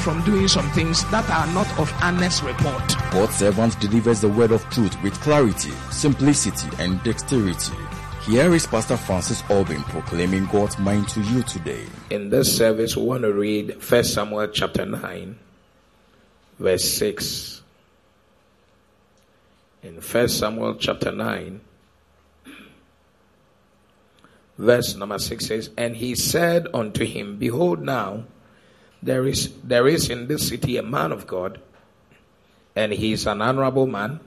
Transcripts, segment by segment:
from doing some things that are not of honest report. God's servant delivers the word of truth with clarity, simplicity, and dexterity. Here is Pastor Francis Albin proclaiming God's mind to you today. In this service, we want to read 1 Samuel chapter 9, verse 6. In 1 Samuel chapter 9, verse number 6 says, And he said unto him, Behold now, there is there is in this city a man of God, and he is an honorable man.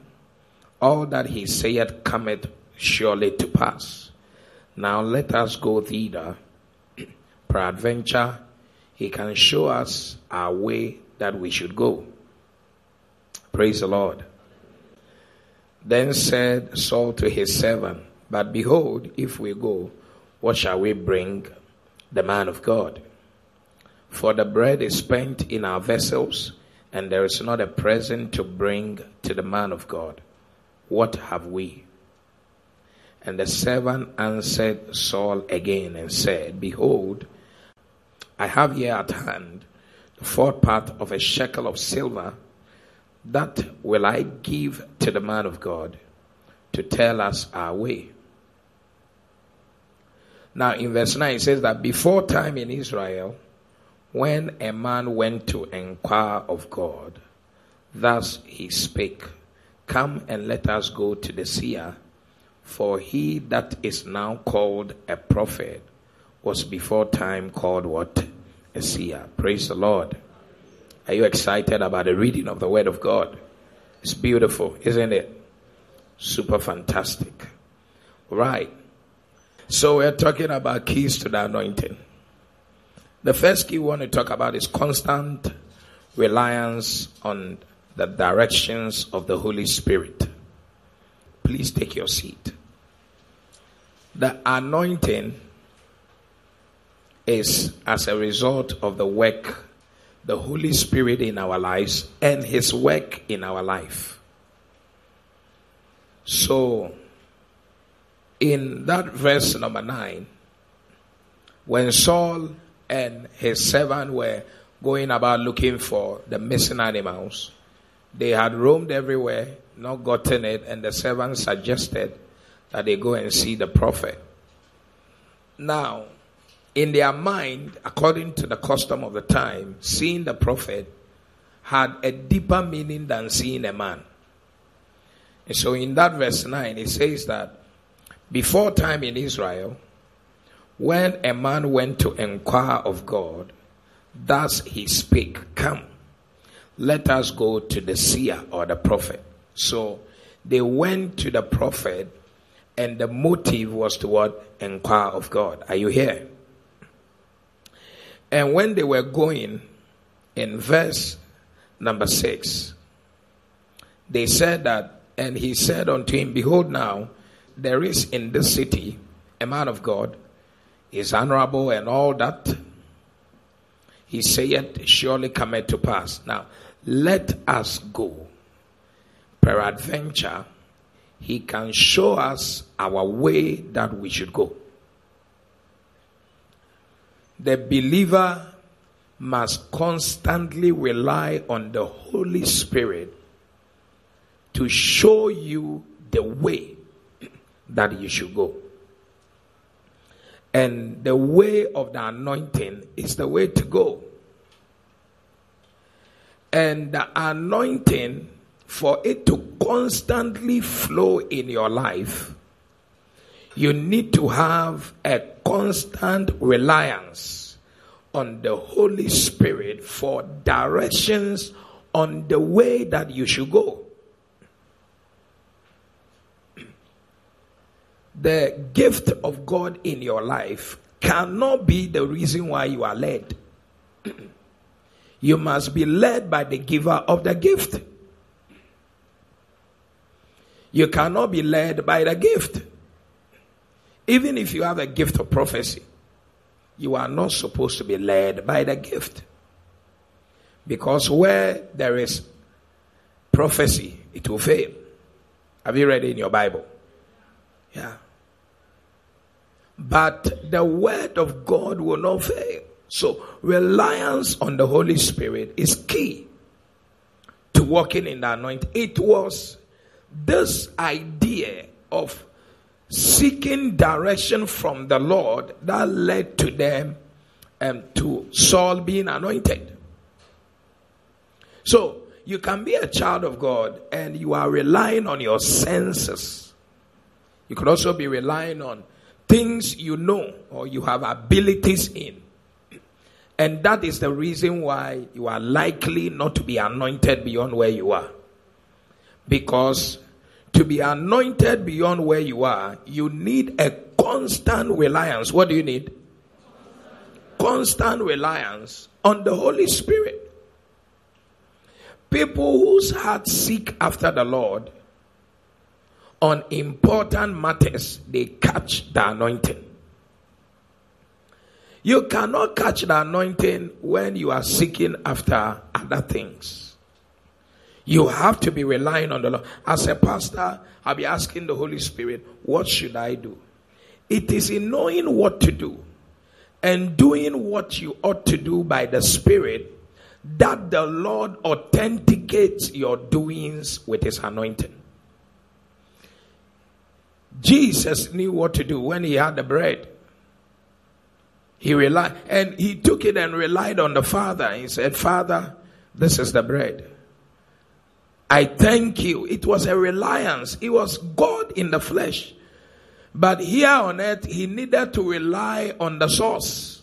All that he saith cometh surely to pass. Now let us go thither. Peradventure, he can show us our way that we should go. Praise the Lord. Then said Saul to his servant, But behold, if we go, what shall we bring the man of God? For the bread is spent in our vessels, and there is not a present to bring to the man of God. What have we? And the servant answered Saul again and said, Behold, I have here at hand the fourth part of a shekel of silver. That will I give to the man of God to tell us our way. Now, in verse 9, it says that before time in Israel, when a man went to inquire of God, thus he spake, Come and let us go to the seer, for he that is now called a prophet was before time called what? A seer. Praise the Lord. Are you excited about the reading of the Word of God? It's beautiful, isn't it? Super fantastic. Right. So we're talking about keys to the anointing. The first key we want to talk about is constant reliance on the directions of the Holy Spirit. Please take your seat. The anointing is as a result of the work, the Holy Spirit in our lives and His work in our life. So, in that verse number 9, when Saul and his servant were going about looking for the missing animals, they had roamed everywhere, not gotten it, and the servant suggested that they go and see the prophet. Now, in their mind, according to the custom of the time, seeing the prophet had a deeper meaning than seeing a man. And so in that verse 9, it says that before time in Israel, when a man went to inquire of God, thus he spake, Come, let us go to the seer or the prophet. So they went to the prophet, and the motive was to what? Inquire of God. Are you here? And when they were going, in verse number six, they said that, and he said unto him, Behold, now there is in this city a man of God, is honorable and all that. He saith, Surely cometh to pass. Now, let us go. Peradventure, he can show us our way that we should go. The believer must constantly rely on the Holy Spirit to show you the way that you should go. And the way of the anointing is the way to go. And the anointing, for it to constantly flow in your life, you need to have a constant reliance on the Holy Spirit for directions on the way that you should go. The gift of God in your life cannot be the reason why you are led. you must be led by the giver of the gift. You cannot be led by the gift. Even if you have a gift of prophecy, you are not supposed to be led by the gift. Because where there is prophecy, it will fail. Have you read it in your Bible? Yeah. But the word of God will not fail. So reliance on the Holy Spirit is key to walking in the anointing. It was this idea of seeking direction from the Lord that led to them um, to Saul being anointed. So you can be a child of God and you are relying on your senses. You could also be relying on things you know or you have abilities in. And that is the reason why you are likely not to be anointed beyond where you are. Because to be anointed beyond where you are, you need a constant reliance. What do you need? Constant reliance on the Holy Spirit. People whose hearts seek after the Lord on important matters, they catch the anointing. You cannot catch the anointing when you are seeking after other things. You have to be relying on the Lord. As a pastor, I'll be asking the Holy Spirit, what should I do? It is in knowing what to do and doing what you ought to do by the Spirit that the Lord authenticates your doings with his anointing. Jesus knew what to do when he had the bread. He relied, and he took it and relied on the Father. He said, Father, this is the bread. I thank you. It was a reliance. It was God in the flesh. But here on earth, he needed to rely on the source.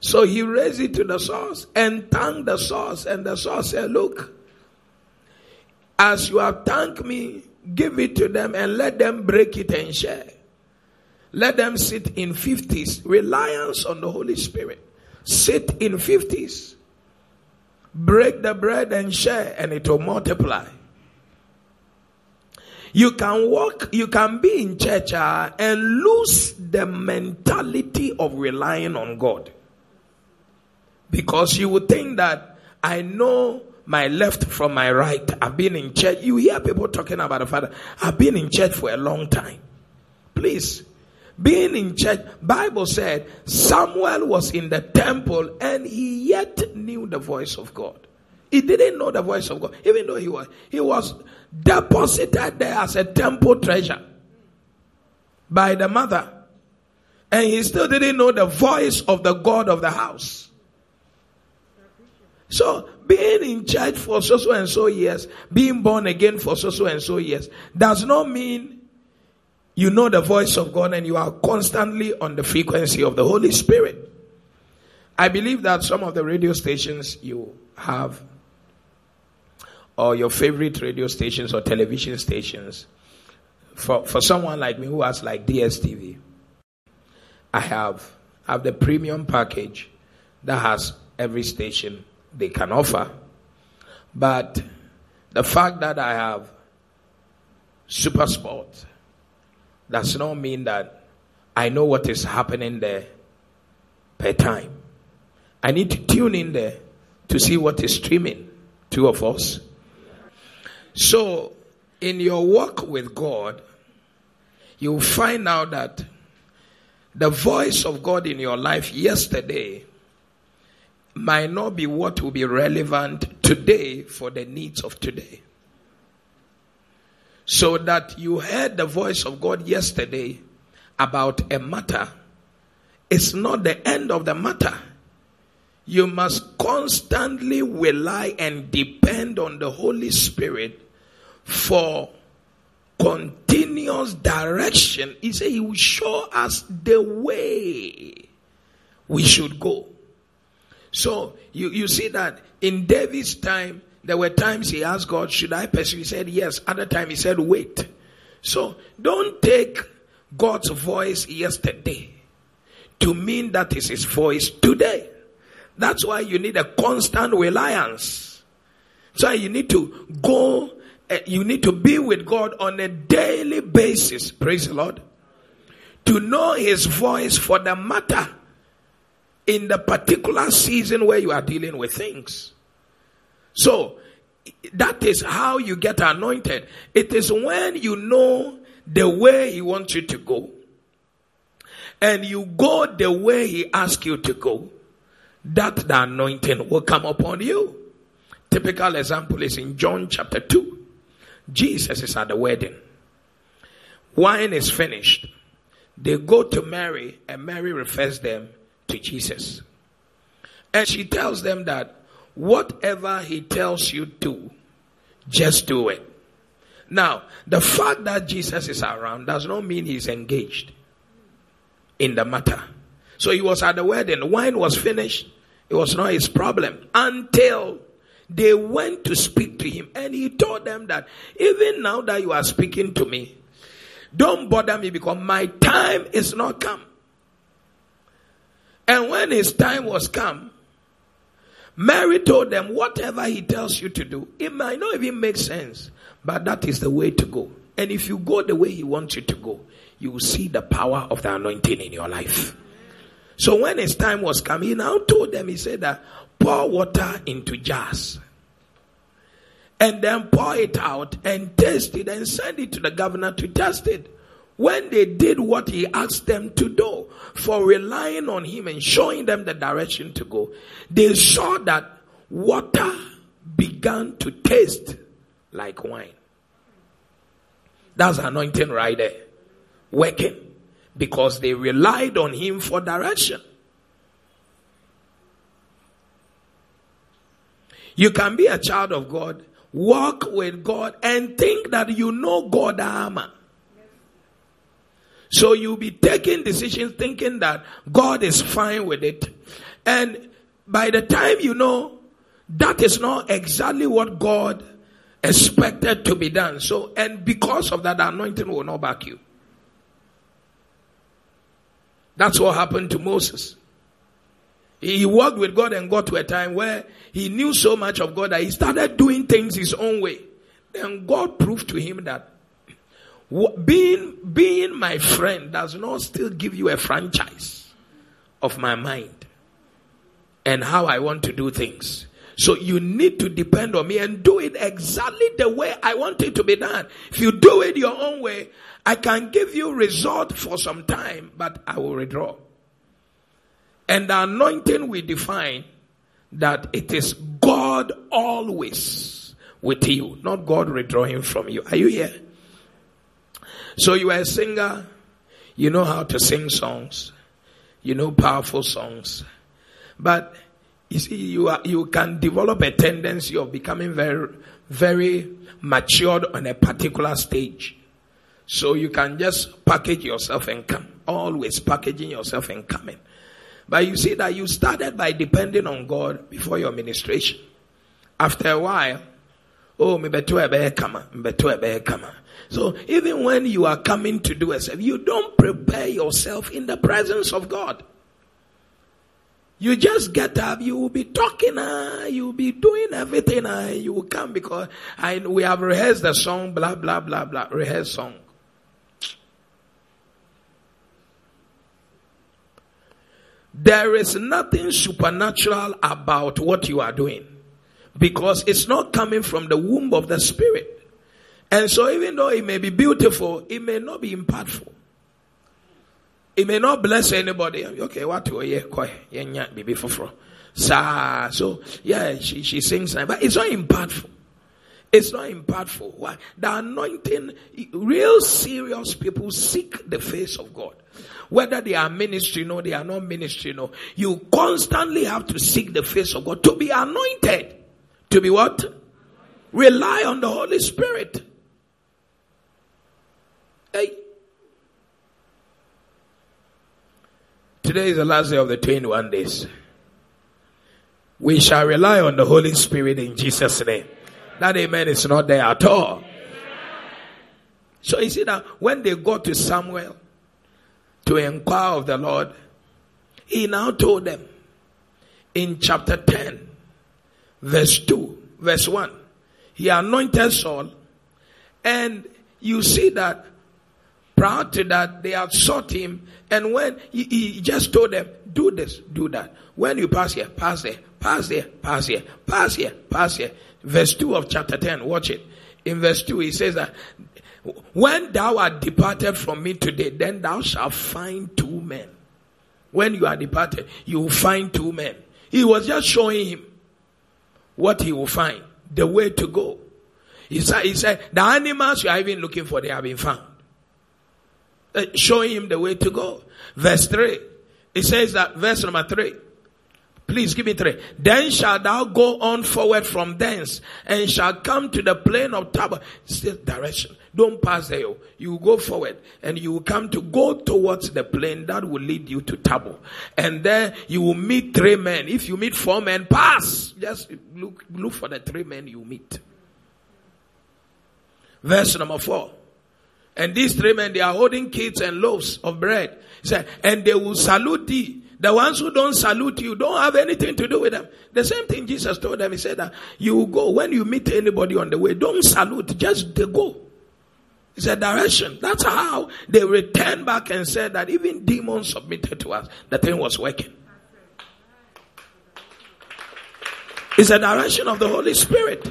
So he raised it to the source and thanked the source. And the source said, Look, as you have thanked me, give it to them and let them break it and share. Let them sit in 50s. Reliance on the Holy Spirit. Sit in 50s. Break the bread and share, and it will multiply. You can walk, you can be in church uh, and lose the mentality of relying on God. Because you would think that I know my left from my right. I've been in church. You hear people talking about the Father. I've been in church for a long time. Please, being in church, Bible said Samuel was in the temple and he yet knew the voice of God. He didn't know the voice of God, even though he was he was deposited there as a temple treasure by the mother. And he still didn't know the voice of the God of the house. So being in church for so so and so years, being born again for so so and so years, does not mean you know the voice of God and you are constantly on the frequency of the Holy Spirit. I believe that some of the radio stations you have, or your favorite radio stations or television stations, for, for someone like me who has like DSTV, I have have the premium package that has every station they can offer. But the fact that I have super sport does not mean that I know what is happening there per time. I need to tune in there to see what is streaming. Two of us. So, in your work with God, you'll find out that the voice of God in your life yesterday might not be what will be relevant today for the needs of today. So that you heard the voice of God yesterday about a matter, it's not the end of the matter. You must constantly rely and depend on the Holy Spirit for continuous direction. He said he will show us the way we should go. So you, you see that in David's time, there were times he asked God, should I pursue? He said yes. Other time he said wait. So don't take God's voice yesterday to mean that is his voice today. That's why you need a constant reliance. So you need to go, uh, you need to be with God on a daily basis. Praise the Lord. To know His voice for the matter in the particular season where you are dealing with things. So, that is how you get anointed. It is when you know the way He wants you to go and you go the way He asks you to go, that the anointing will come upon you. Typical example is in John chapter 2. Jesus is at the wedding. Wine is finished. They go to Mary, and Mary refers them to Jesus. And she tells them that whatever he tells you to, just do it. Now, the fact that Jesus is around does not mean he's engaged in the matter. So he was at the wedding, wine was finished, it was not his problem until they went to speak to him and he told them that even now that you are speaking to me, don't bother me because my time is not come. And when his time was come, Mary told them, whatever he tells you to do, it might not even make sense, but that is the way to go. And if you go the way he wants you to go, you will see the power of the anointing in your life. So when his time was come, he now told them, he said that pour water into jars and then pour it out and taste it and send it to the governor to test it. When they did what he asked them to do for relying on him and showing them the direction to go, they saw that water began to taste like wine. That's anointing right there. Working. Because they relied on him for direction. You can be a child of God, walk with God, and think that you know God armor. So you'll be taking decisions thinking that God is fine with it. And by the time you know, that is not exactly what God expected to be done. So, and because of that, the anointing will not back you. That's what happened to Moses. He worked with God and got to a time where he knew so much of God that he started doing things his own way. And God proved to him that being, being my friend does not still give you a franchise of my mind and how I want to do things. So you need to depend on me and do it exactly the way I want it to be done. If you do it your own way, I can give you result for some time, but I will withdraw. And the anointing we define that it is God always with you, not God withdrawing from you. Are you here? So you are a singer, you know how to sing songs, you know powerful songs, but you see, you are, you can develop a tendency of becoming very, very matured on a particular stage. So you can just package yourself and come. Always packaging yourself and coming. But you see that you started by depending on God before your ministration. After a while, oh, me beto ebe kama, me beto ebe kama. So even when you are coming to do a service, you don't prepare yourself in the presence of God. You just get up, you will be talking, uh, you will be doing everything, uh, you will come because I, we have rehearsed the song, blah, blah, blah, blah, rehearsed song. There is nothing supernatural about what you are doing because it's not coming from the womb of the spirit. And so even though it may be beautiful, it may not be impactful. It may not bless anybody. Okay, what do you baby for So yeah, she, she sings, but it's not impactful. It's not impactful. Why? The anointing, real serious people seek the face of God. Whether they are ministry, no, they are not ministry, no. You constantly have to seek the face of God to be anointed. To be what? Rely on the Holy Spirit. Hey. Today is the last day of the 21 days. We shall rely on the Holy Spirit in Jesus' name. That amen is not there at all. So you see that when they got to Samuel to inquire of the Lord, he now told them in chapter 10, verse 2, verse 1. he anointed Saul, and you see that prior to that, they had sought him, and when he, he just told them, do this, do that. When you pass here, pass there, pass there, pass here, pass here, pass here. Verse 2 of chapter 10, watch it. In verse 2, he says that, when thou art departed from me today, then thou shalt find two men. When you are departed, you will find two men. He was just showing him what he will find, the way to go. He said, he said the animals you are even looking for, they have been found. Uh, showing him the way to go. Verse 3. It says that, verse number 3. Please give me three. Then shall thou go on forward from thence and shall come to the plain of Tabor. Still direction. Don't pass there. You go forward and you will come to go towards the plain that will lead you to Tabor. And there you will meet three men. If you meet four men, pass. Just look, look for the three men you meet. Verse number four. And these three men, they are holding kids and loaves of bread. He said, and they will salute thee. The ones who don't salute you don't have anything to do with them. The same thing Jesus told them. He said that you go when you meet anybody on the way, don't salute, just go. It's a direction. That's how they returned back and said that even demons submitted to us. The thing was working. It's a direction of the Holy Spirit.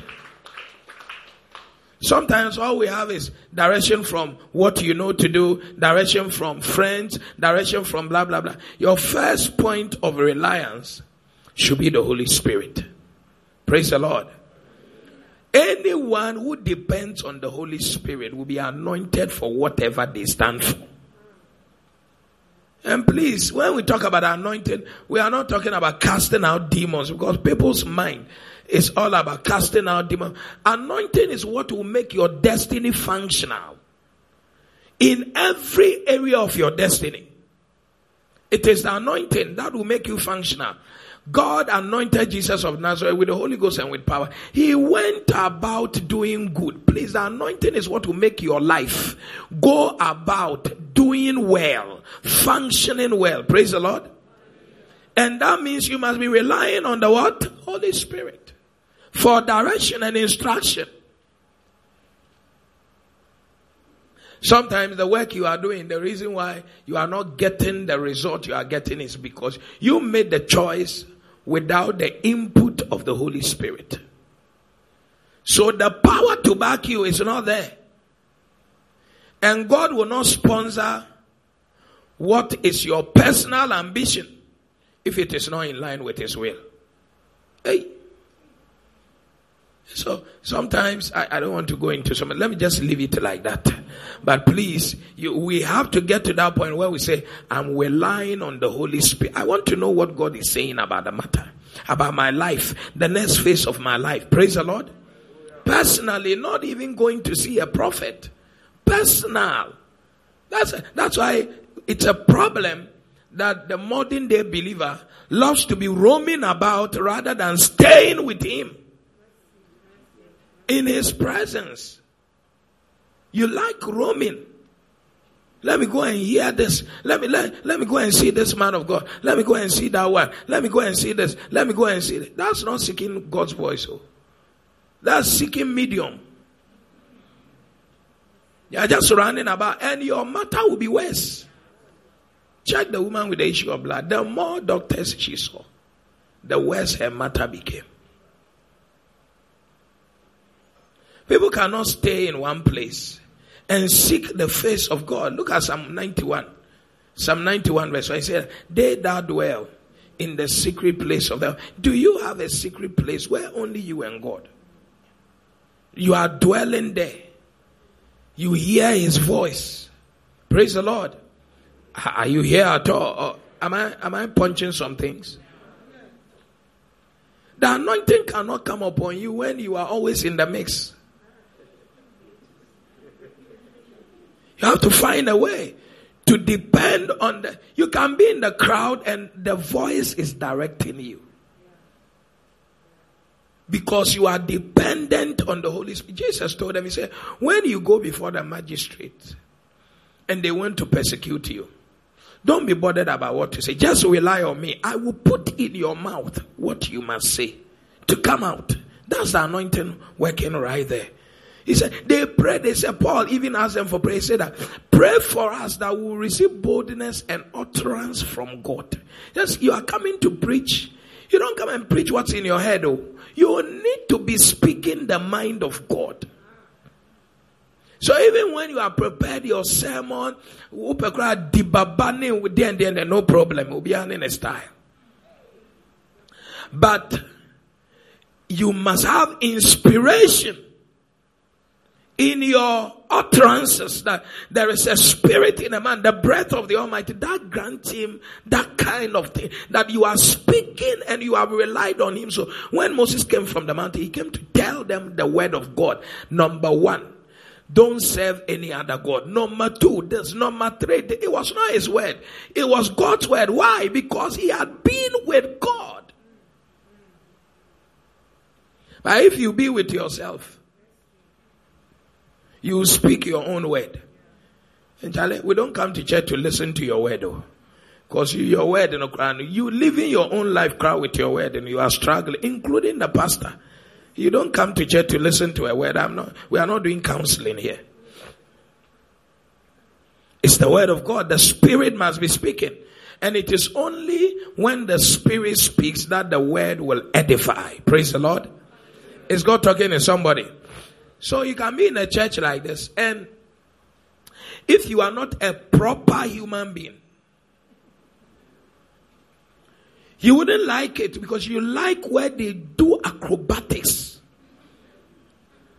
Sometimes all we have is direction from what you know to do, direction from friends, direction from blah, blah, blah. Your first point of reliance should be the Holy Spirit. Praise the Lord. Anyone who depends on the Holy Spirit will be anointed for whatever they stand for. And please, when we talk about anointing, we are not talking about casting out demons because people's mind is all about casting out demons. Anointing is what will make your destiny functional in every area of your destiny. It is the anointing that will make you functional. God anointed Jesus of Nazareth with the Holy Ghost and with power. He went about doing good. Please, the anointing is what will make your life go about doing well, functioning well. Praise the Lord. And that means you must be relying on the what? Holy Spirit for direction and instruction. Sometimes the work you are doing, the reason why you are not getting the result you are getting is because you made the choice without the input of the Holy Spirit. So the power to back you is not there. And God will not sponsor what is your personal ambition if it is not in line with His will. Hey. So sometimes I, I, don't want to go into some. Let me just leave it like that. But please, you, we have to get to that point where we say, "I'm relying on the Holy Spirit." I want to know what God is saying about the matter, about my life, the next phase of my life. Praise the Lord. Personally, not even going to see a prophet. Personal. That's that's why it's a problem that the modern day believer loves to be roaming about rather than staying with him in his presence. You like roaming. Let me go and hear this. Let me let, let me go and see this man of God. Let me go and see that one. Let me go and see this. Let me go and see this. That's not seeking God's voice. Oh. That's seeking medium. You're just running about and your matter will be worse. Check the woman with the issue of blood. The more doctors she saw, the worse her matter became. People cannot stay in one place and seek the face of God. Look at Psalm 91. Psalm 91 verse 1. He said, They that dwell in the secret place of them. Do you have a secret place where only you and God? You are dwelling there. You hear his voice. Praise the Lord. Are you here at all? Or am I am I punching some things? The anointing cannot come upon you when you are always in the mix. You have to find a way to depend on the, you can be in the crowd and the voice is directing you. Because you are dependent on the Holy Spirit. Jesus told them, He said, when you go before the magistrate and they want to persecute you, don't be bothered about what to say. Just rely on me. I will put in your mouth what you must say to come out. That's the anointing working right there. He said, they prayed, they said, Paul even asked them for prayer. He said that, pray for us that we will receive boldness and utterance from God. Yes, you are coming to preach. You don't come and preach what's in your head, oh. You need to be speaking the mind of God. So even when you are prepared your sermon, no problem, We will be in a style. But you must have inspiration in your utterances that there is a spirit in a man, the breath of the Almighty, that grants him that kind of thing, that you are speaking and you have relied on him. So when Moses came from the mountain, he came to tell them the word of God. Number one, don't serve any other God. Number two, this number three, it was not his word. It was God's word. Why? Because he had been with God. But if you be with yourself, you speak your own word. And Charlie, we don't come to church to listen to your word, though. Because you, your word in the Quran, you living your own life crowd with your word and you are struggling, including the pastor. You don't come to church to listen to a word. I'm not, we are not doing counseling here. It's the word of God. The spirit must be speaking. And it is only when the spirit speaks that the word will edify. Praise the Lord. Is God talking to somebody? So you can be in a church like this and if you are not a proper human being, you wouldn't like it because you like where they do acrobatics.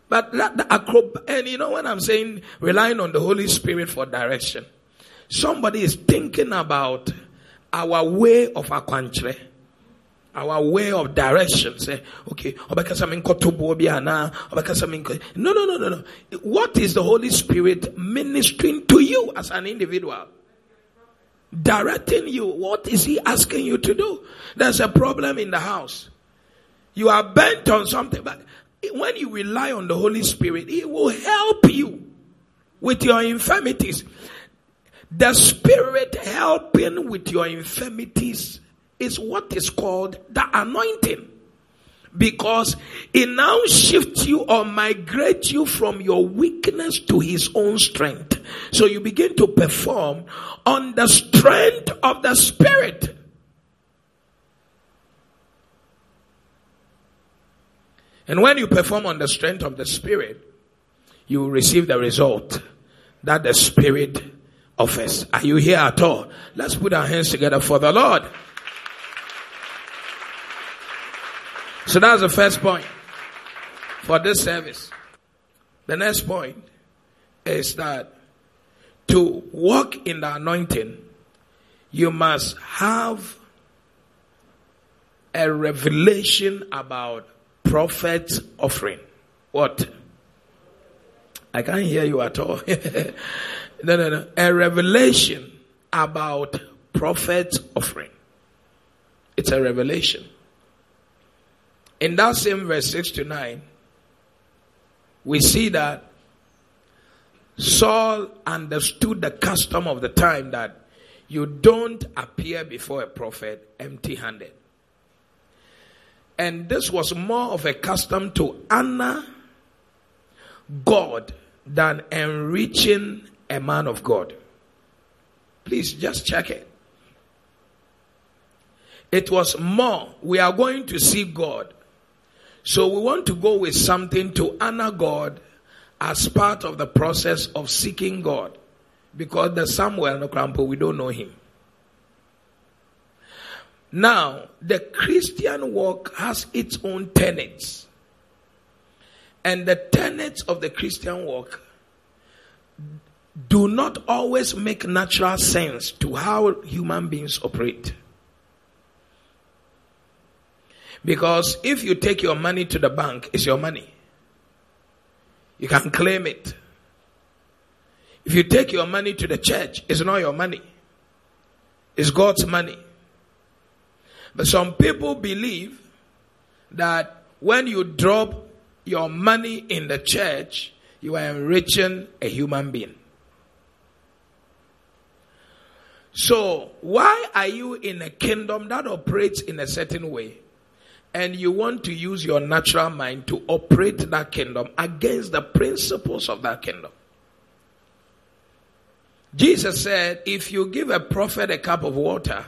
But that, the acrob- and you know what I'm saying, relying on the Holy Spirit for direction. Somebody is thinking about our way of our aquantre our way of direction. Say, okay, no, no, no, no, no. What is the Holy Spirit ministering to you as an individual? Directing you. What is He asking you to do? There's a problem in the house. You are bent on something, but when you rely on the Holy Spirit, He will help you with your infirmities. The Spirit helping with your infirmities is what is called the anointing. Because it now shifts you or migrates you from your weakness to his own strength. So you begin to perform on the strength of the spirit. And when you perform on the strength of the spirit, you will receive the result that the spirit offers. Are you here at all? Let's put our hands together for the Lord. So that's the first point for this service. The next point is that to walk in the anointing, you must have a revelation about prophet's offering. What? I can't hear you at all. no, no, no. A revelation about prophet's offering. It's a revelation. In that same verse 6 to 9, we see that Saul understood the custom of the time that you don't appear before a prophet empty handed. And this was more of a custom to honor God than enriching a man of God. Please just check it. It was more, we are going to see God so we want to go with something to honor God as part of the process of seeking God. Because the Samuel no Krampo, we don't know him. Now, the Christian walk has its own tenets. And the tenets of the Christian walk do not always make natural sense to how human beings operate. Because if you take your money to the bank, it's your money. You can claim it. If you take your money to the church, it's not your money. It's God's money. But some people believe that when you drop your money in the church, you are enriching a human being. So, why are you in a kingdom that operates in a certain way? And you want to use your natural mind to operate that kingdom against the principles of that kingdom. Jesus said, if you give a prophet a cup of water,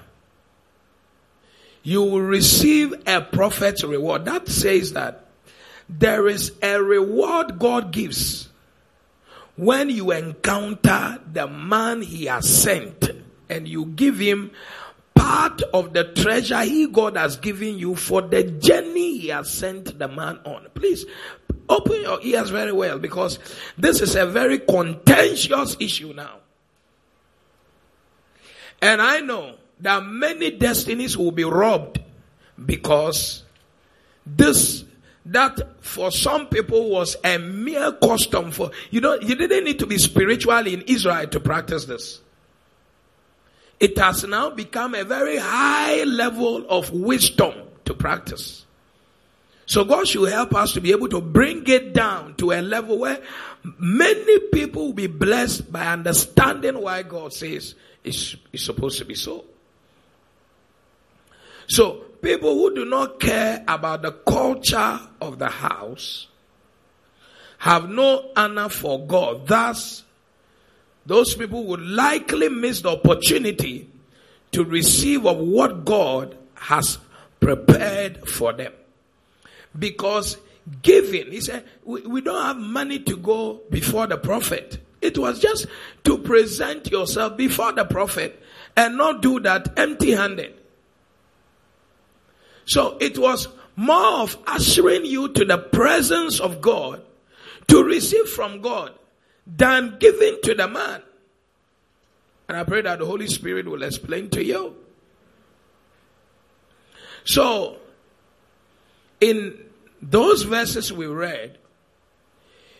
you will receive a prophet's reward. That says that there is a reward God gives when you encounter the man he has sent and you give him part of the treasure he God has given you for the journey he has sent the man on. Please open your ears very well because this is a very contentious issue now. And I know that many destinies will be robbed because this that for some people was a mere custom for you know you didn't need to be spiritual in Israel to practice this. It has now become a very high level of wisdom to practice. So God should help us to be able to bring it down to a level where many people will be blessed by understanding why God says it's, it's supposed to be so. So, people who do not care about the culture of the house have no honor for God. Thus, those people would likely miss the opportunity to receive of what God has prepared for them. Because giving, he said, we, we don't have money to go before the prophet. It was just to present yourself before the prophet and not do that empty handed. So it was more of ushering you to the presence of God to receive from God than giving to the man. And I pray that the Holy Spirit will explain to you. So, in those verses we read,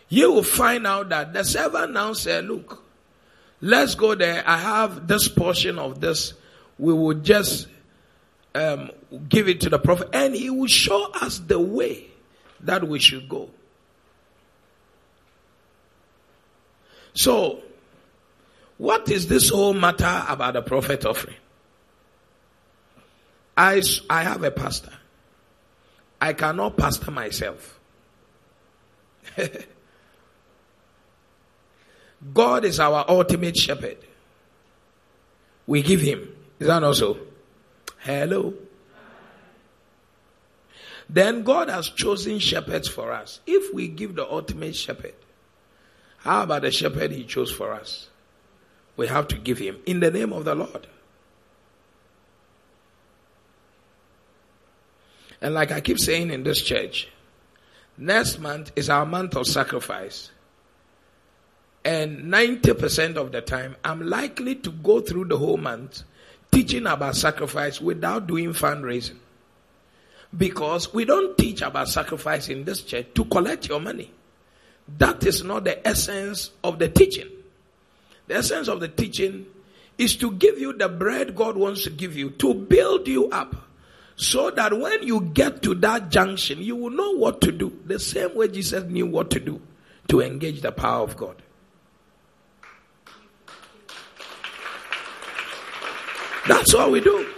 you will find out that the servant now said, Look, let's go there. I have this portion of this. We will just um, give it to the prophet, and he will show us the way that we should go. So, what is this whole matter about the prophet offering? I, I have a pastor. I cannot pastor myself. God is our ultimate shepherd. We give him. Is that also? Hello? Then God has chosen shepherds for us. If we give the ultimate shepherd, how about the shepherd he chose for us? We have to give him in the name of the Lord. And like I keep saying in this church, next month is our month of sacrifice. And 90% of the time, I'm likely to go through the whole month teaching about sacrifice without doing fundraising. Because we don't teach about sacrifice in this church to collect your money. That is not the essence of the teaching. The essence of the teaching is to give you the bread God wants to give you, to build you up, so that when you get to that junction, you will know what to do. The same way Jesus knew what to do to engage the power of God. That's all we do.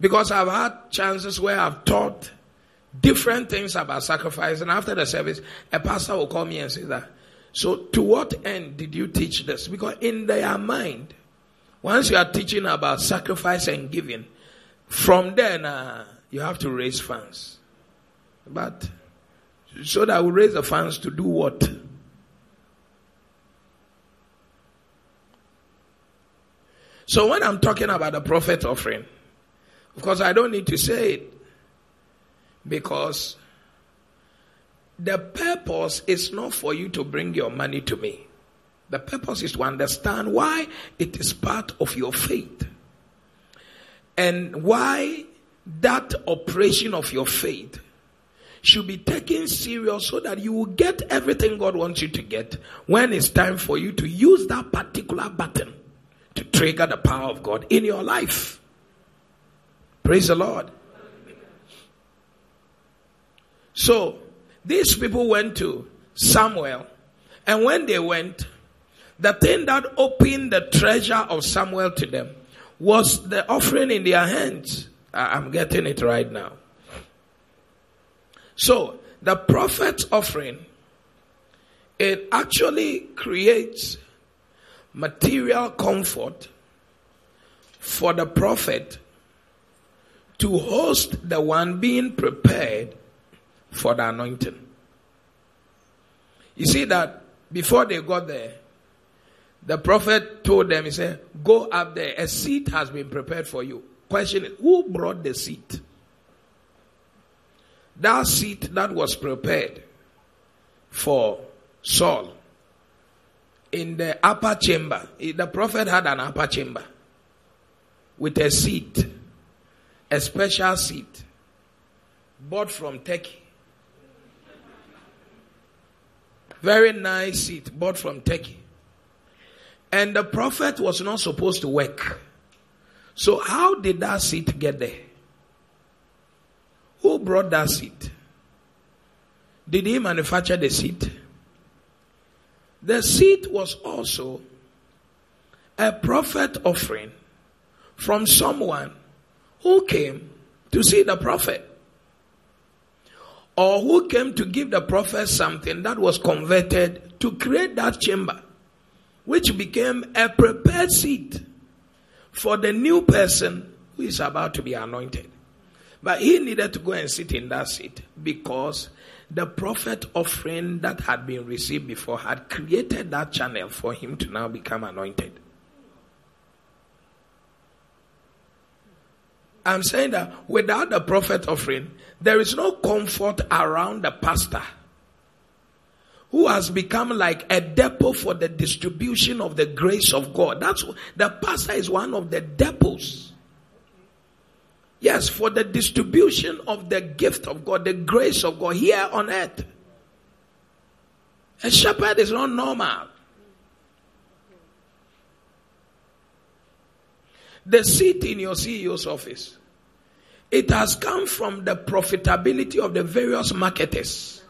Because I've had chances where I've taught different things about sacrifice. And after the service, a pastor will call me and say that, so to what end did you teach this? Because in their mind, once you are teaching about sacrifice and giving, from then uh, you have to raise funds. But so that we raise the funds to do what? So when I'm talking about the prophet offering, of course I don't need to say it because the purpose is not for you to bring your money to me. The purpose is to understand why it is part of your faith. And why that operation of your faith should be taken serious so that you will get everything God wants you to get when it's time for you to use that particular button to trigger the power of God in your life. Praise the Lord. So, these people went to Samuel, and when they went, the thing that opened the treasure of Samuel to them was the offering in their hands. I'm getting it right now. So, the prophet's offering, it actually creates material comfort for the prophet to host the one being prepared for the anointing. You see that before they got there, the prophet told them, he said, Go up there, a seat has been prepared for you. Question is, who brought the seat? That seat that was prepared for Saul in the upper chamber, eh, the prophet had an upper chamber with a seat, a special seat bought from Turkey. Very nice seat bought from Turkey. And the prophet was not supposed to work. So, how did that seat get there? Who brought that seat? Did he manufacture the seat? The seat was also a prophet offering from someone who came to see the prophet or who came to give the prophet something that was converted to create that chamber, which became a prepared seat for the new person who is about to be anointed. But he needed to go and sit in that seat because the prophet offering that had been received before had created that channel for him to now become anointed. I'm saying that without the prophet offering, there is no comfort around the pastor who has become like a depot for the distribution of the grace of God. That's the pastor is one of the depots. Yes, for the distribution of the gift of God, the grace of God here on earth. A shepherd is not normal. The seat in your CEO's office it has come from the profitability of the various marketers.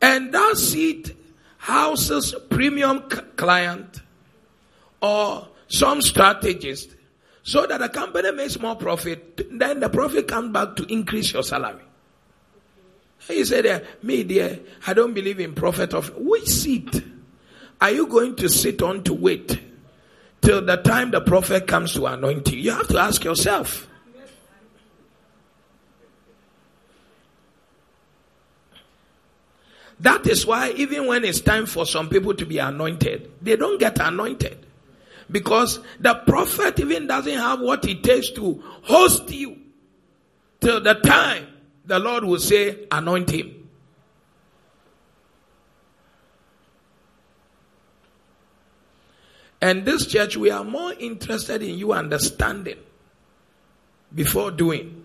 And that seat houses premium client or some strategist so that the company makes more profit, then the profit comes back to increase your salary. He said, me dear, I don't believe in profit of which seat are you going to sit on to wait? Till the time the prophet comes to anoint you. You have to ask yourself. That is why even when it's time for some people to be anointed, they don't get anointed. Because the prophet even doesn't have what it takes to host you till the time the Lord will say, anoint him. And this church, we are more interested in you understanding before doing.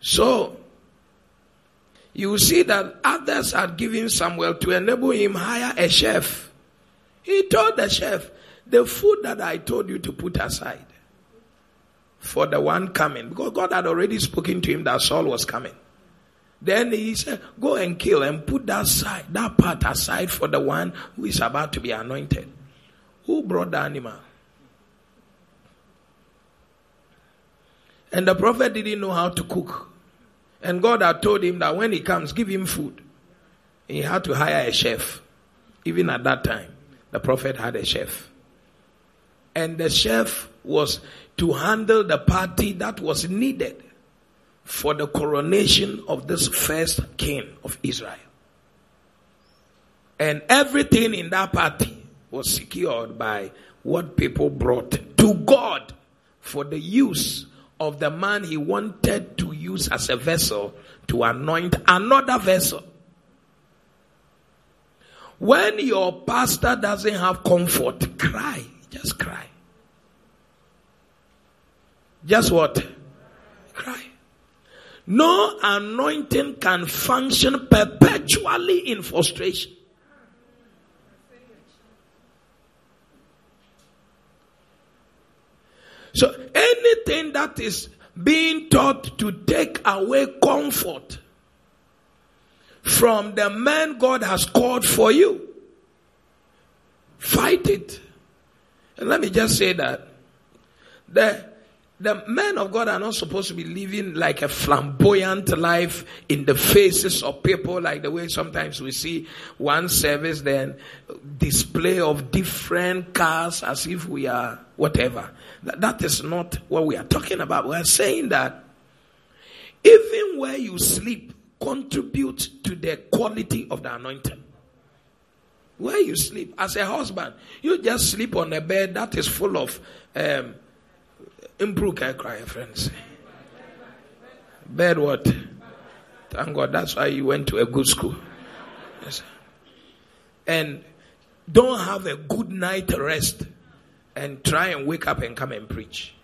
So, you see that others are giving Samuel to enable him hire a chef. He told the chef, the food that I told you to put aside for the one coming, because God had already spoken to him that Saul was coming. Then he said, Go and kill and put that side, that part aside for the one who is about to be anointed. Who brought the animal? And the prophet didn't know how to cook. And God had told him that when he comes, give him food. He had to hire a chef. Even at that time, the prophet had a chef. And the chef was to handle the party that was needed for the coronation of this first king of Israel. And everything in that party was secured by what people brought to God for the use of the man he wanted to use as a vessel to anoint another vessel. When your pastor doesn't have comfort, cry. Just cry. Just what? Cry. No anointing can function perpetually in frustration. So anything that is being taught to take away comfort from the man God has called for you Fight it. And let me just say that the, the men of God are not supposed to be living like a flamboyant life in the faces of people, like the way sometimes we see one service, then display of different cars as if we are whatever. that, is not what we are talking about. We are saying that even where you sleep contribute to the quality of the anointing. Where you sleep, as a husband, you just sleep on a bed that is full of um, improve I cry, friends. Bad what? Thank God, that's why you went to a good school. Yes. And don't have a good night rest and try and wake up and come and preach.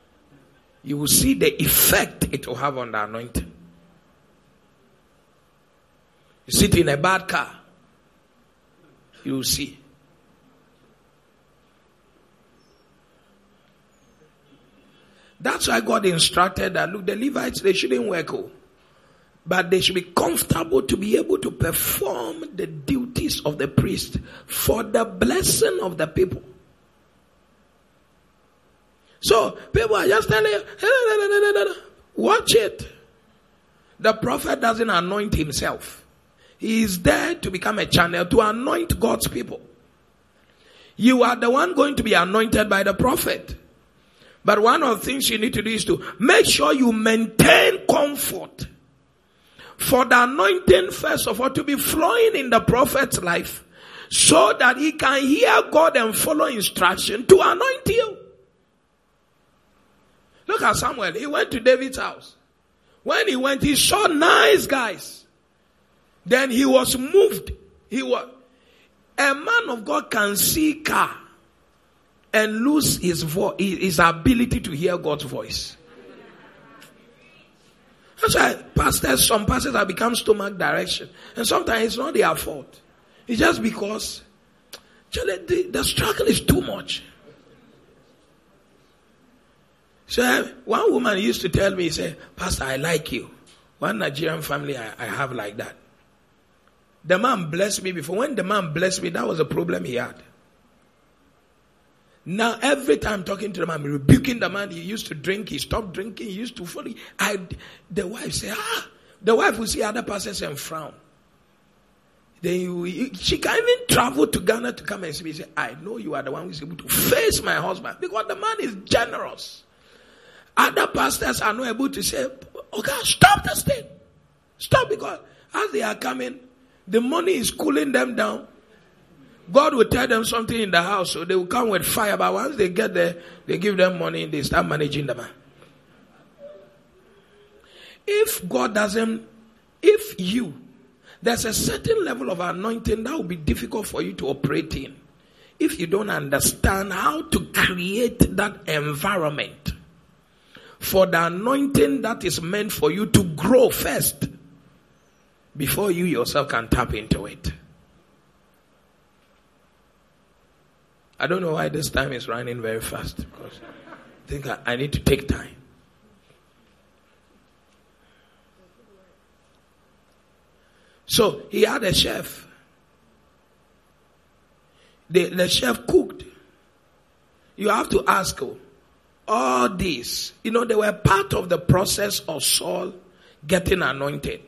You will see the effect it will have on the anointing. You sit in a bad car, you will see. That's why God instructed that look, the Levites they shouldn't work, oh, but they should be comfortable to be able to perform the duties of the priest for the blessing of the people. So people are just telling you, watch it. The prophet doesn't anoint himself. He is there to become a channel to anoint God's people. You are the one going to be anointed by the prophet. But one of the things you need to do is to make sure you maintain comfort for the anointing first of all to be flowing in the prophet's life so that he can hear God and follow instruction to anoint you. Look at Samuel. He went to David's house. When he went, he saw nice guys. Then he was moved. He was, a man of God can see car and lose his his ability to hear God's voice. That's why pastors, some pastors have become stomach direction. And sometimes it's not their fault. It's just because the, the struggle is too much. So one woman used to tell me, say, Pastor, I like you. One Nigerian family I, I have like that. The man blessed me before. When the man blessed me, that was a problem he had. Now every time I'm talking to the man, I'm rebuking the man. He used to drink. He stopped drinking. He used to fully. I, the wife say, ah, the wife will see other pastors and frown. Then you, she can even travel to Ghana to come and see me. Say, I know you are the one who is able to face my husband because the man is generous. Other pastors are not able to say, okay, stop this thing. Stop because as they are coming, the money is cooling them down. God will tell them something in the house, so they will come with fire. But once they get there, they give them money, and they start managing them. If God doesn't, if you, there's a certain level of anointing that will be difficult for you to operate in. If you don't understand how to create that environment for the anointing that is meant for you to grow first before you yourself can tap into it. I don't know why this time is running very fast because I think I, I need to take time. So he had a chef. The, the chef cooked. You have to ask oh, all this. You know, they were part of the process of Saul getting anointed.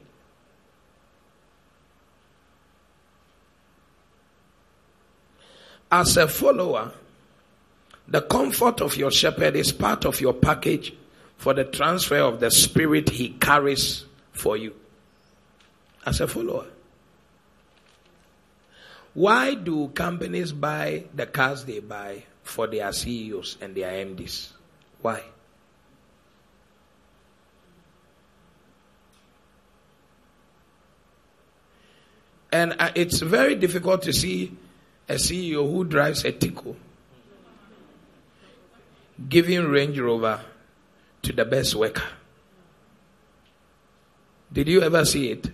As a follower, the comfort of your shepherd is part of your package for the transfer of the spirit he carries for you. As a follower. Why do companies buy the cars they buy for their CEOs and their MDs? Why? And uh, it's very difficult to see a CEO who drives a Tico giving Range Rover to the best worker. Did you ever see it?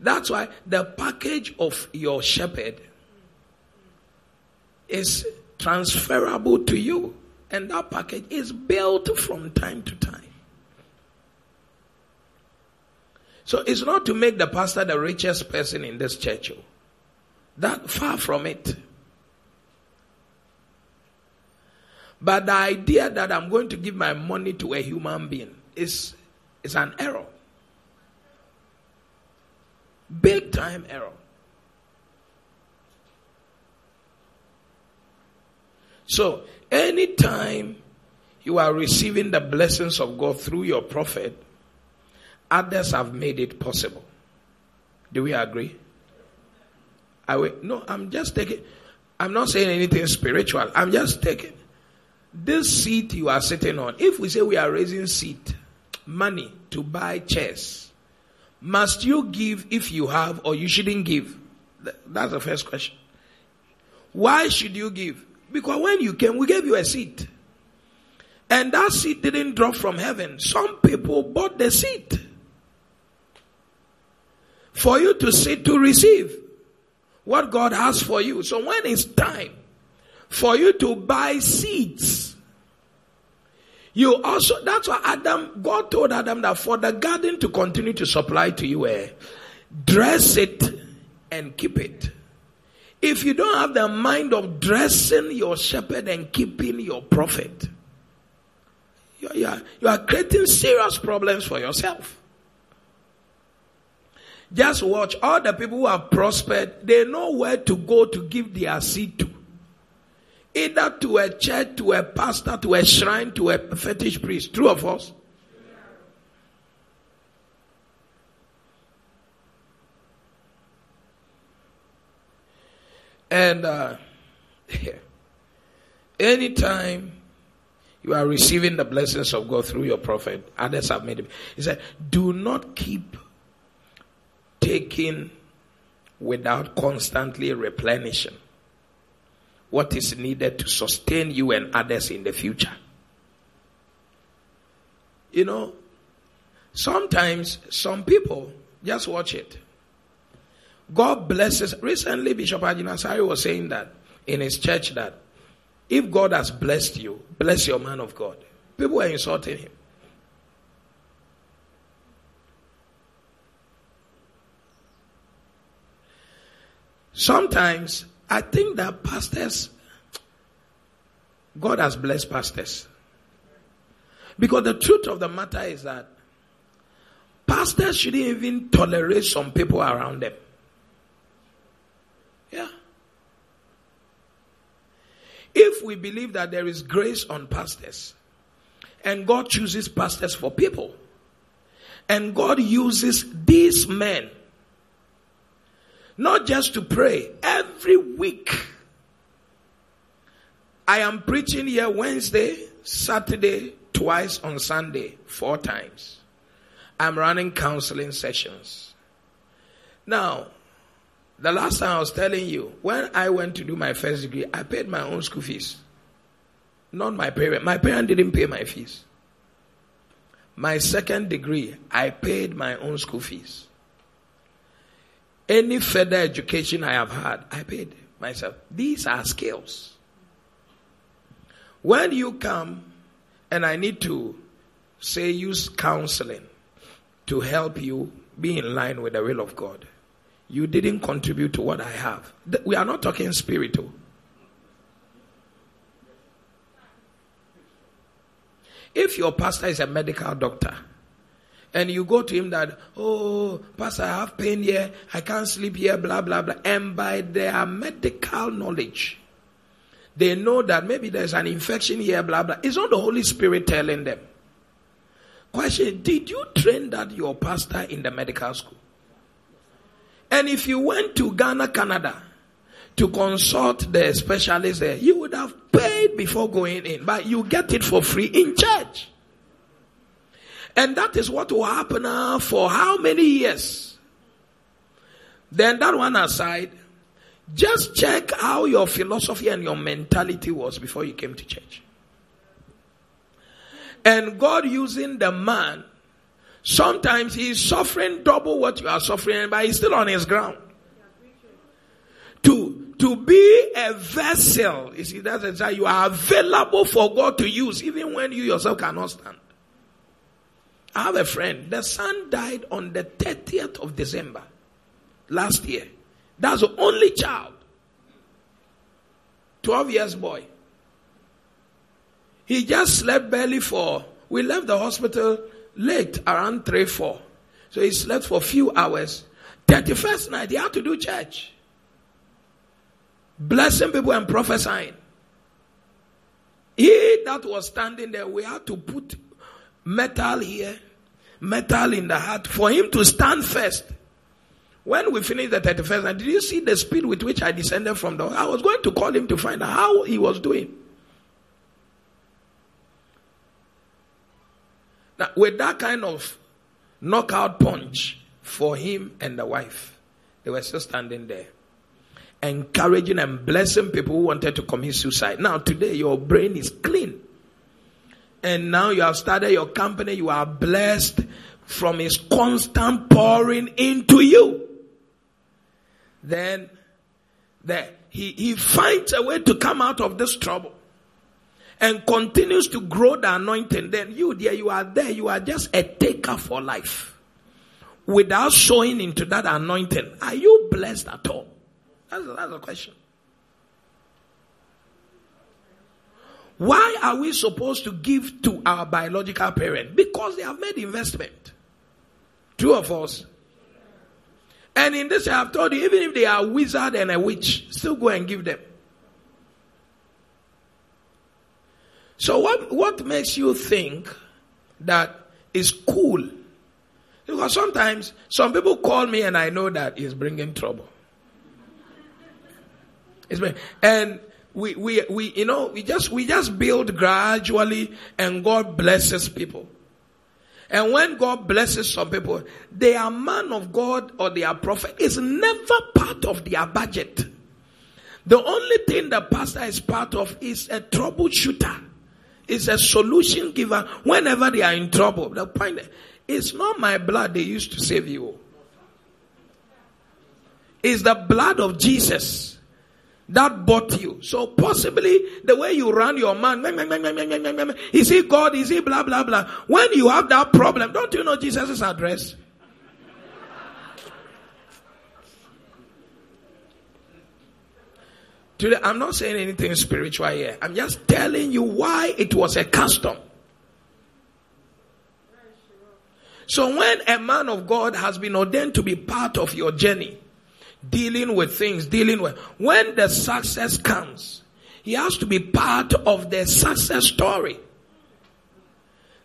That's why the package of your shepherd is transferable to you. And that package is built from time to time. So it's not to make the pastor the richest person in this church. Oh. That far from it. But the idea that I'm going to give my money to a human being is, is an error. Big time error. So, anytime you are receiving the blessings of God through your prophet, others have made it possible. Do we agree? No, I'm just taking, I'm not saying anything spiritual. I'm just taking this seat you are sitting on. If we say we are raising seat, money to buy chairs, must you give if you have or you shouldn't give? That's the first question. Why should you give? Because when you came, we gave you a seat. And that seat didn't drop from heaven. Some people bought the seat for you to sit to receive what God has for you. So when it's time for you to buy seeds, you also, that's why Adam, God told Adam that for the garden to continue to supply to you, eh, dress it and keep it. If you don't have the mind of dressing your shepherd and keeping your prophet, you are, you are, you are creating serious problems for yourself. Just watch all the people who have prospered, they know where to go to give their seed to. Either to a church, to a pastor, to a shrine, to a fetish priest. True of us? And uh, anytime you are receiving the blessings of God through your prophet, others have made it. He said, Do not keep taking without constantly replenishing what is needed to sustain you and others in the future. You know, sometimes some people just watch it. God blesses. Recently, Bishop Agyinasare was saying that in his church that if God has blessed you, bless your man of God. People were insulting him. Sometimes I think that pastors, God has blessed pastors. Because the truth of the matter is that pastors shouldn't even tolerate some people around them. Yeah. If we believe that there is grace on pastors, and God chooses pastors for people, and God uses these men not just to pray, every week. I am preaching here Wednesday, Saturday, twice on Sunday, four times. I'm running counseling sessions. Now, the last time I was telling you, when I went to do my first degree, I paid my own school fees. Not my parent. My parent didn't pay my fees. My second degree, I paid my own school fees. Any further education I have had, I paid myself. These are skills. When you come and I need to say use counseling to help you be in line with the will of God, you didn't contribute to what I have. We are not talking spiritual. Oh. If your pastor is a medical doctor and you go to him that, oh, pastor, I have pain here, I can't sleep here, blah, blah, blah, and by their medical knowledge, they know that maybe there's an infection here, blah, blah. It's not the Holy Spirit telling them. Question Did you train that your pastor in the medical school? And if you went to Ghana, Canada to consult the specialist there, you would have paid before going in, but you get it for free in church. And that is what will happen uh, for how many years? Then that one aside, just check how your philosophy and your mentality was before you came to church. And God using the man Sometimes he's suffering double what you are suffering, but he's still on his ground. To, to be a vessel, you see, that's exactly, you are available for God to use even when you yourself cannot stand. I have a friend, the son died on the 30th of December last year. That's the only child. 12 years boy. He just slept barely for, we left the hospital late, around 3, 4. So he slept for a few hours. 31st night, he had to do church. Blessing people and prophesying. He that was standing there, we had to put metal here, metal in the heart for him to stand first. When we finished the 31st night, did you see the speed with which I descended from the I was going to call him to find out how he was doing. Now, with that kind of knockout punch for him and the wife, they were still standing there, encouraging and blessing people who wanted to commit suicide. Now, today, your brain is clean. And now you have started your company, you are blessed from his constant pouring into you then that he, he finds a way to come out of this trouble and continues to grow the anointing, then you there, you are there, you are just a taker for life. Without showing into that anointing, are you blessed at all? That's, that's question. Why are we supposed to give to our biological parent? Because they have made investment. Two of us and in this, I have told you, even if they are a wizard and a witch, still go and give them. So what, what makes you think that is cool? Because sometimes some people call me and I know that is bringing trouble. and we, we, we, you know, we just, we just build gradually and God blesses people. And when God blesses some people, they are man of God or they are prophet is never part of their budget. The only thing the pastor is part of is a troubleshooter. Is a solution giver whenever they are in trouble. The point is not my blood they used to save you. It's the blood of Jesus that bought you. So possibly the way you run your man, is he God? Is he blah blah blah? When you have that problem, don't you know Jesus' address? Today, I'm not saying anything spiritual here. I'm just telling you why it was a custom. So when a man of God has been ordained to be part of your journey, dealing with things, dealing with. When the success comes, he has to be part of the success story.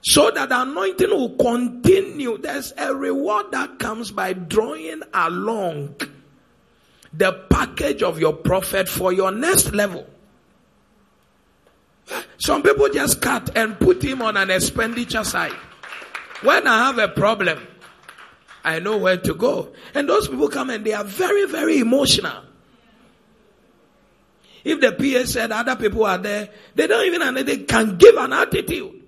So that anointing will continue. There's a reward that comes by drawing along the package of your prophet for your next level. Some people just cut and put him on an expenditure side. When I have a problem, I know where to go. And those people come and they are very, very emotional. If the PA said other people are there, they don't even they can give an attitude.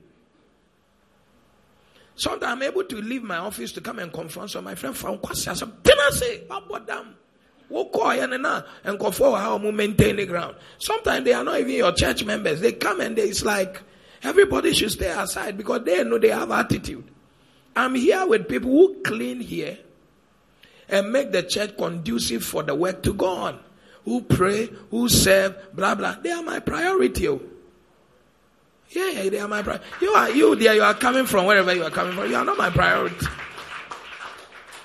Sometimes I'm able to leave my office to come and confront some my friend. I said, I say, what them? and for oh, how we maintain the ground. Sometimes they are not even your church members. They come and they, it's like everybody should stay aside because they know they have attitude. I'm here with people who clean here and make the church conducive for the work to go on. Who pray, who serve, blah blah. They are my priority. Oh. Yeah, yeah, they are my priority. You are you there, you are coming from wherever you are coming from. You are not my priority.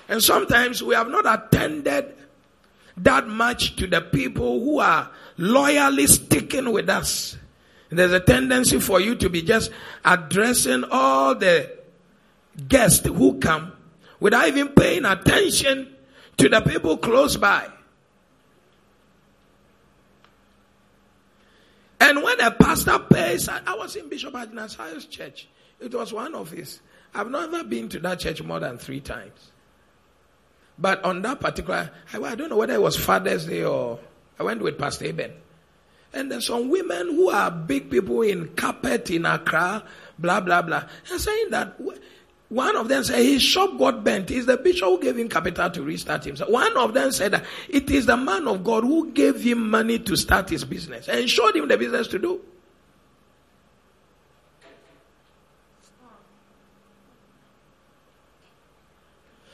And sometimes we have not attended that much to the people who are loyally sticking with us. There's a tendency for you to be just addressing all the guests who come without even paying attention to the people close by. And when a pastor pays, I was in Bishop highest church. It was one of his. I've never been to that church more than three times. But on that particular, I, don't know whether it was Father's Day or I went with Pastor Eben. And there's some women who are big people in carpet in Accra, blah, blah, blah. And saying that one of them said his shop got bent. It's the bishop who gave him capital to restart himself. One of them said it is the man of God who gave him money to start his business and showed him the business to do.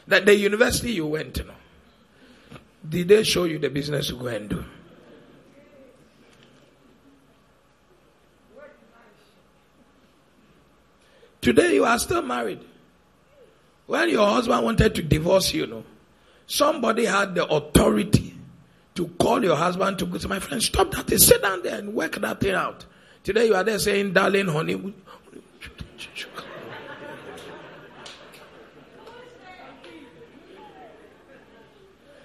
That the university you went to, Did they show you the business to go and do? Today you are still married. When your husband wanted to divorce you, know, somebody had the authority to call your husband to go to my friend, stop that, sit down there and work that thing out. Today you are there saying, darling, honey.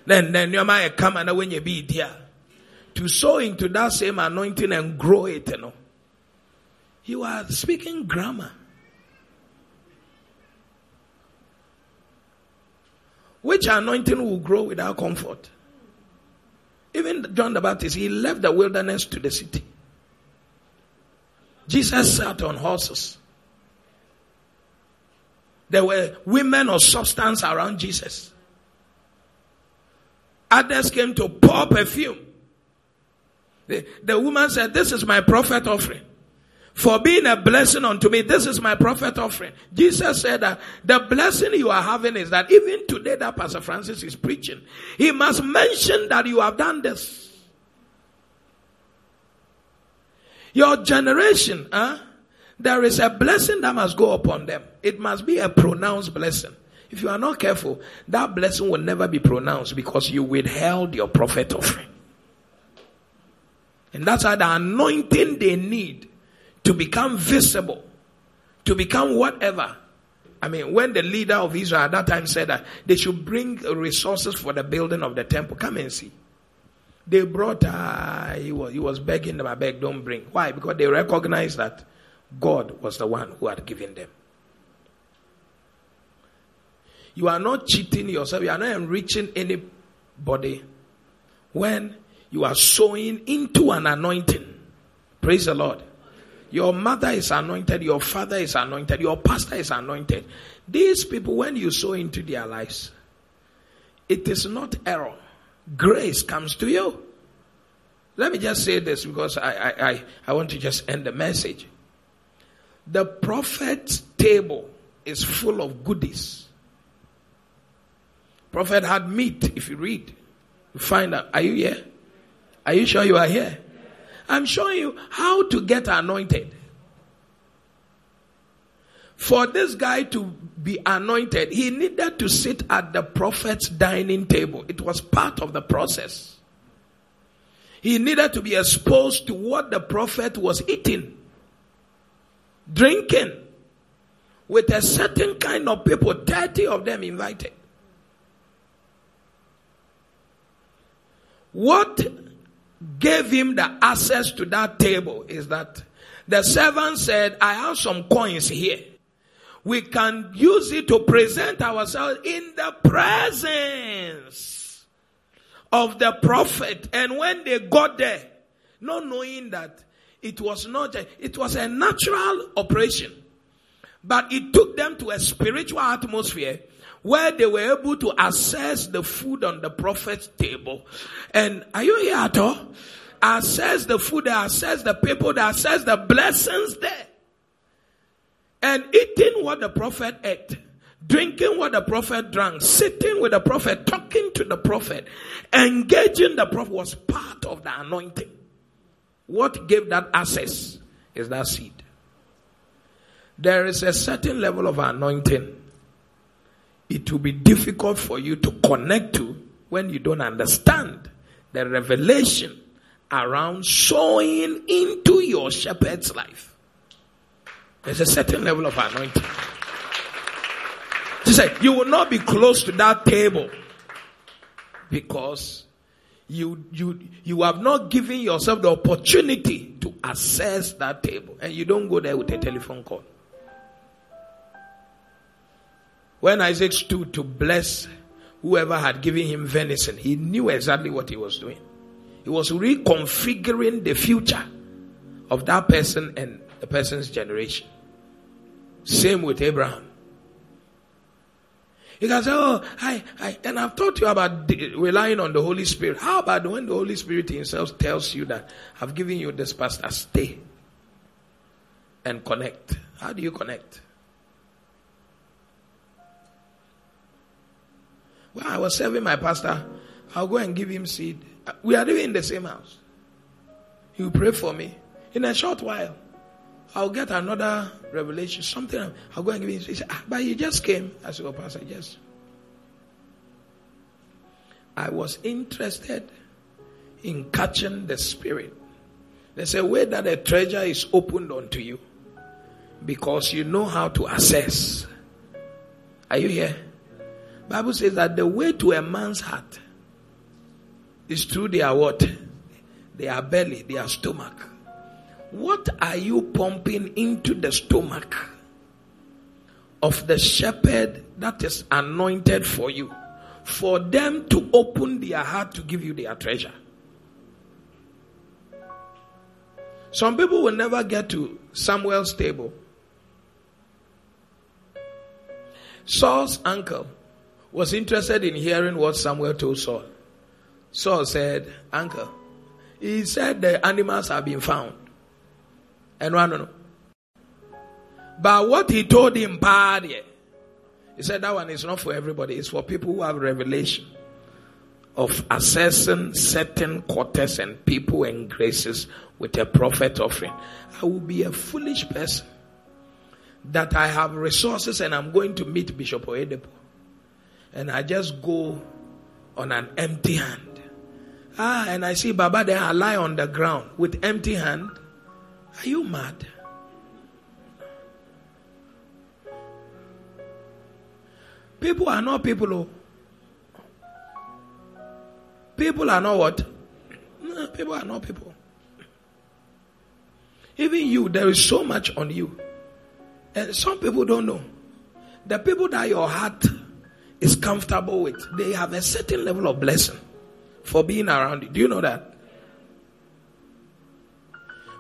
then then you might come and when you be there to sow into that same anointing and grow it, you know. You are speaking grammar. Which anointing will grow without comfort? Even John the Baptist, he left the wilderness to the city. Jesus sat on horses. There were women of substance around Jesus. Others came to pour perfume. The, the woman said, This is my prophet offering for being a blessing unto me. This is my prophet offering. Jesus said that the blessing you are having is that even today that Pastor Francis is preaching, he must mention that you have done this. Your generation, huh? there is a blessing that must go upon them. It must be a pronounced blessing. If you are not careful, that blessing will never be pronounced because you withheld your prophet offering. And that's why the anointing they need to become visible, to become whatever. I mean, when the leader of Israel at that time said that they should bring resources for the building of the temple, come and see. They brought, uh, he, was, he was begging them, I beg, don't bring. Why? Because they recognized that God was the one who had given them. You are not cheating yourself, you are not enriching anybody when you are sowing into an anointing. Praise the Lord. Your mother is anointed, your father is anointed, your pastor is anointed. These people, when you sow into their lives, it is not error. Grace comes to you. Let me just say this because I, I, I, I want to just end the message. The prophet's table is full of goodies. Prophet had meat, if you read. You find out. Are you here? Are you sure you are here? I'm showing you how to get anointed. For this guy to be anointed, he needed to sit at the prophet's dining table. It was part of the process. He needed to be exposed to what the prophet was eating, drinking, with a certain kind of people, 30 of them invited. What gave him the access to that table is that the servant said, I have some coins here. We can use it to present ourselves in the presence of the prophet. And when they got there, not knowing that it was not, a, it was a natural operation, but it took them to a spiritual atmosphere where they were able to assess the food on the prophet's table. And are you here at all? Assess the food, they access the people, they access the blessings there. And eating what the prophet ate, drinking what the prophet drank, sitting with the prophet, talking to the prophet, engaging the prophet was part of the anointing. What gave that access is that seed. There is a certain level of anointing it will be difficult for you to connect to when you don't understand the revelation around sowing into your shepherd's life. There's a certain level of anointing. She said, you will not be close to that table because you, you, you have not given yourself the opportunity to access that table and you don't go there with a telephone call. When Isaac stood to bless whoever had given him venison, he knew exactly what he was doing. He was reconfiguring the future of that person and the person's generation. Same with Abraham. You can say, Oh, I, I, and I've taught you about relying on the Holy Spirit. How about when the Holy Spirit Himself tells you that I've given you this pastor, stay and connect? How do you connect? When I was serving my pastor, I'll go and give him seed. We are living in the same house. He will pray for me. In a short while, I'll get another revelation, something. I'll go and give him. He said, ah, but he just came. I said, oh, Pastor, yes. I was interested in catching the spirit. There's a way that a treasure is opened unto you because you know how to assess. Are you here? Bible says that the way to a man's heart is through their what? Their belly, their stomach. What are you pumping into the stomach of the shepherd that is anointed for you? For them to open their heart to give you their treasure. Some people will never get to Samuel's table. Saul's uncle was interested in hearing what Samuel told Saul. Saul said, Uncle, he said the animals have been found. And one, no, no. But what he told him, bad, he said that one is not for everybody, it's for people who have revelation of assessing certain quarters and people and graces with a prophet offering. I will be a foolish person that I have resources and I'm going to meet Bishop Oyedepo. And I just go on an empty hand. Ah, and I see Baba there, I lie on the ground with empty hand. Are you mad? People are not people. Oh. People are not what? No, people are not people. Even you, there is so much on you. And some people don't know. The people that your heart is comfortable with, they have a certain level of blessing for being around you. Do you know that?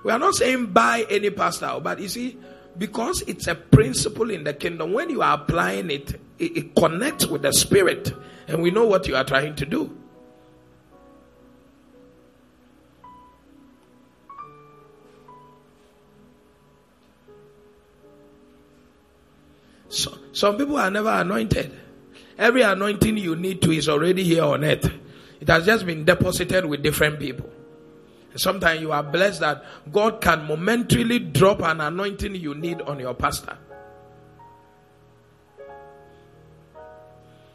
We are not saying buy any pastor, but you see, because it's a principle in the kingdom, when you are applying it, it, it connects with the spirit, and we know what you are trying to do. So, some people are never anointed. Every anointing you need to is already here on earth. It has just been deposited with different people. Sometimes you are blessed that God can momentarily drop an anointing you need on your pastor.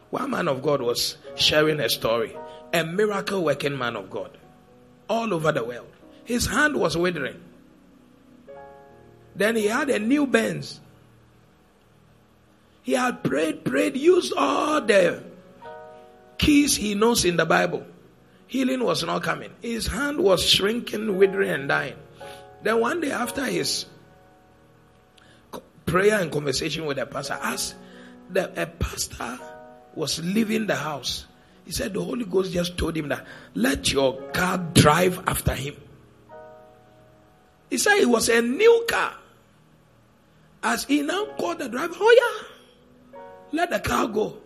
One man of God was sharing a story, a miracle working man of God, all over the world. His hand was withering. Then he had a new Benz. He had prayed, prayed, used all the keys he knows in the Bible. Healing was not coming. His hand was shrinking, withering, and dying. Then one day after his prayer and conversation with the pastor, as the a pastor was leaving the house, he said the Holy Ghost just told him that let your car drive after him. He said it was a new car. As he now called the driver, oh yeah, let the car go.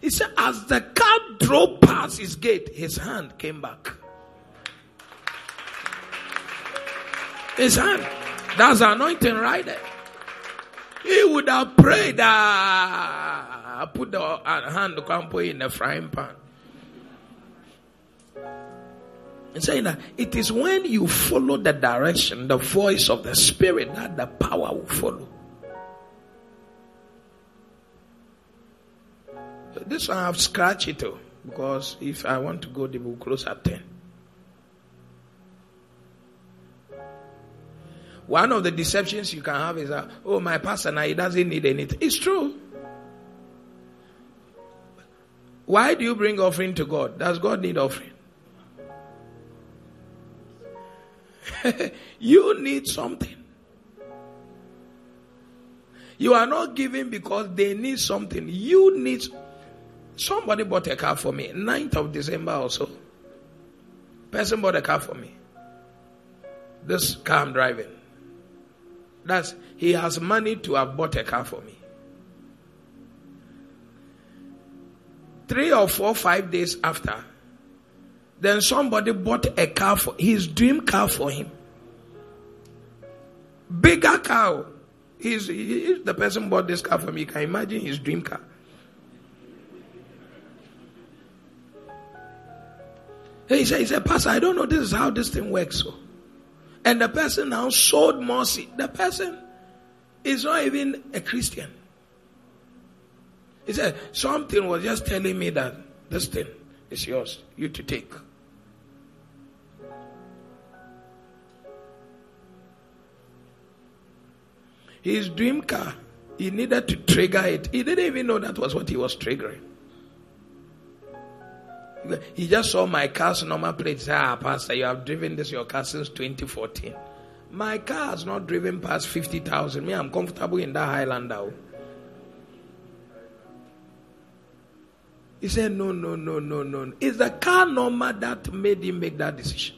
He said, as the car drove past his gate, his hand came back. His hand. That's anointing right there. He would have prayed, uh, put the hand in the frying pan. And saying that it is when you follow the direction, the voice of the Spirit, that the power will follow. This one I've scratched it too, because if I want to go, they will close at 10. One of the deceptions you can have is that, oh, my pastor now, he doesn't need anything. It's true. Why do you bring offering to God? Does God need offering? you need something. You are not giving because they need something. You need Somebody bought a car for me, 9th of December also. Person bought a car for me. This car I'm driving. That's he has money to have bought a car for me. Three or four, five days after, then somebody bought a car for his dream car for him. Bigger car. He's, he, the person bought this car for me. You can imagine his dream car. He said, he said, Pastor, I don't know this is how this thing works. So. And the person now more seed. The person is not even a Christian. He said, something was just telling me that this thing is yours, you to take. His dream car, he needed to trigger it. He didn't even know that was what he was triggering. He just saw my car's number plate. Say, ah, Pastor, you have driven this your car since 2014. My car has not driven past 50,000. Me, I'm comfortable in that Highlander. He said, No, no, no, no, no. It's the car number that made him make that decision.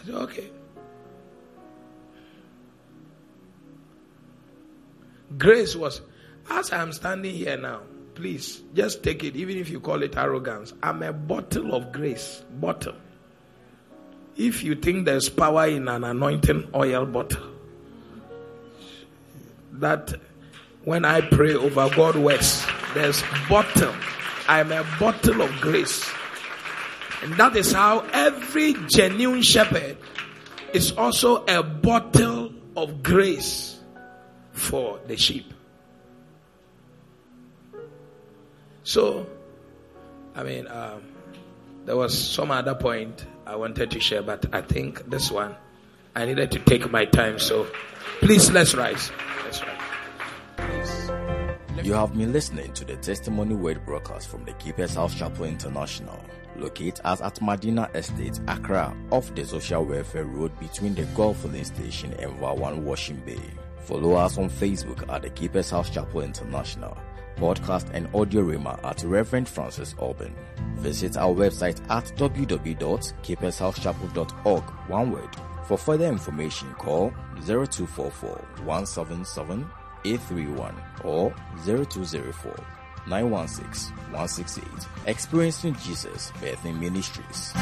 I said, Okay. Grace was, as I'm standing here now, please just take it, even if you call it arrogance. I'm a bottle of grace. Bottle. If you think there's power in an anointing oil bottle, that when I pray over God works, there's bottle. I'm a bottle of grace. And that is how every genuine shepherd is also a bottle of grace for the sheep. So, I mean, um, there was some other point I wanted to share, but I think this one I needed to take my time. So, please let's rise. Let's rise. You have been listening to the Testimony Word broadcast from the Keeper's House Chapel International, located at Medina Estate, Accra, off the Social Welfare Road between the Gulf Filling Station and Wawan Washing Bay. Follow us on Facebook at the Keeper's House Chapel International, podcast and audio rima at Reverend Francis Alban. Visit our website at www.keepershousechapel.org, one word. For further information, call 0244 177 831 or 0204 916 168. Experiencing Jesus Birthing Ministries.